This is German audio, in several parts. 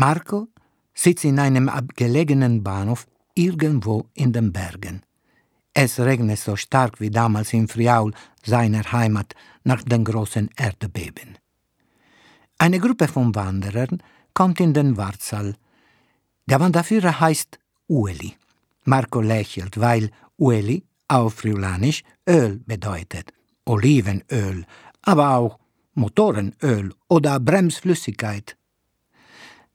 Marco sitzt in einem abgelegenen Bahnhof irgendwo in den Bergen. Es regnet so stark wie damals in Friaul, seiner Heimat, nach den großen Erdbeben. Eine Gruppe von Wanderern kommt in den Wartsaal. Der Wanderführer heißt Ueli. Marco lächelt, weil Ueli auf Friulanisch Öl bedeutet. Olivenöl, aber auch Motorenöl oder Bremsflüssigkeit.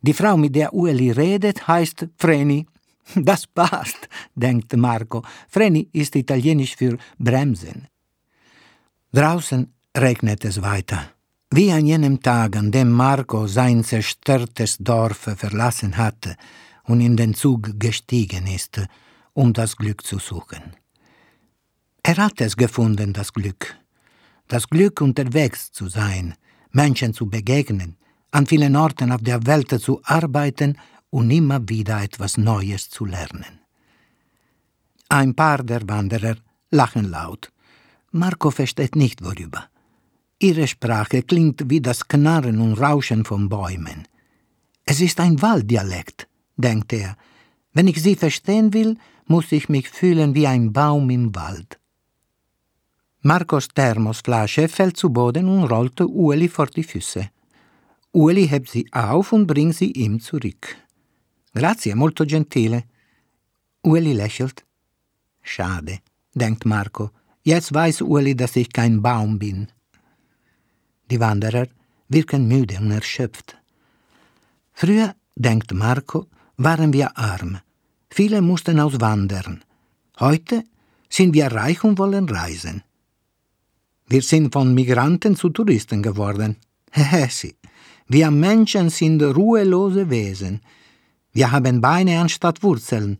Die Frau, mit der Ueli redet, heißt Vreni. Das passt, denkt Marco. Vreni ist italienisch für Bremsen. Draußen regnet es weiter. Wie an jenem Tag, an dem Marco sein zerstörtes Dorf verlassen hatte und in den Zug gestiegen ist, um das Glück zu suchen. Er hat es gefunden, das Glück. Das Glück, unterwegs zu sein, Menschen zu begegnen, an vielen Orten auf der Welt zu arbeiten und immer wieder etwas Neues zu lernen. Ein paar der Wanderer lachen laut. Marco versteht nicht worüber. Ihre Sprache klingt wie das Knarren und Rauschen von Bäumen. Es ist ein Walddialekt, denkt er. Wenn ich sie verstehen will, muss ich mich fühlen wie ein Baum im Wald. Marcos Thermosflasche fällt zu Boden und rollt Ueli vor die Füße. Ueli hebt sie auf und bringt sie ihm zurück. Grazie, molto gentile. Ueli lächelt. Schade, denkt Marco. Jetzt weiß Ueli, dass ich kein Baum bin. Die Wanderer wirken müde und erschöpft. Früher, denkt Marco, waren wir arm. Viele mussten auswandern. Heute sind wir reich und wollen reisen. Wir sind von Migranten zu Touristen geworden. Sie. Wir Menschen sind ruhelose Wesen. Wir haben Beine anstatt Wurzeln.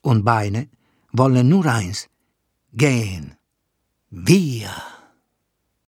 Und Beine wollen nur eins: gehen. Wir.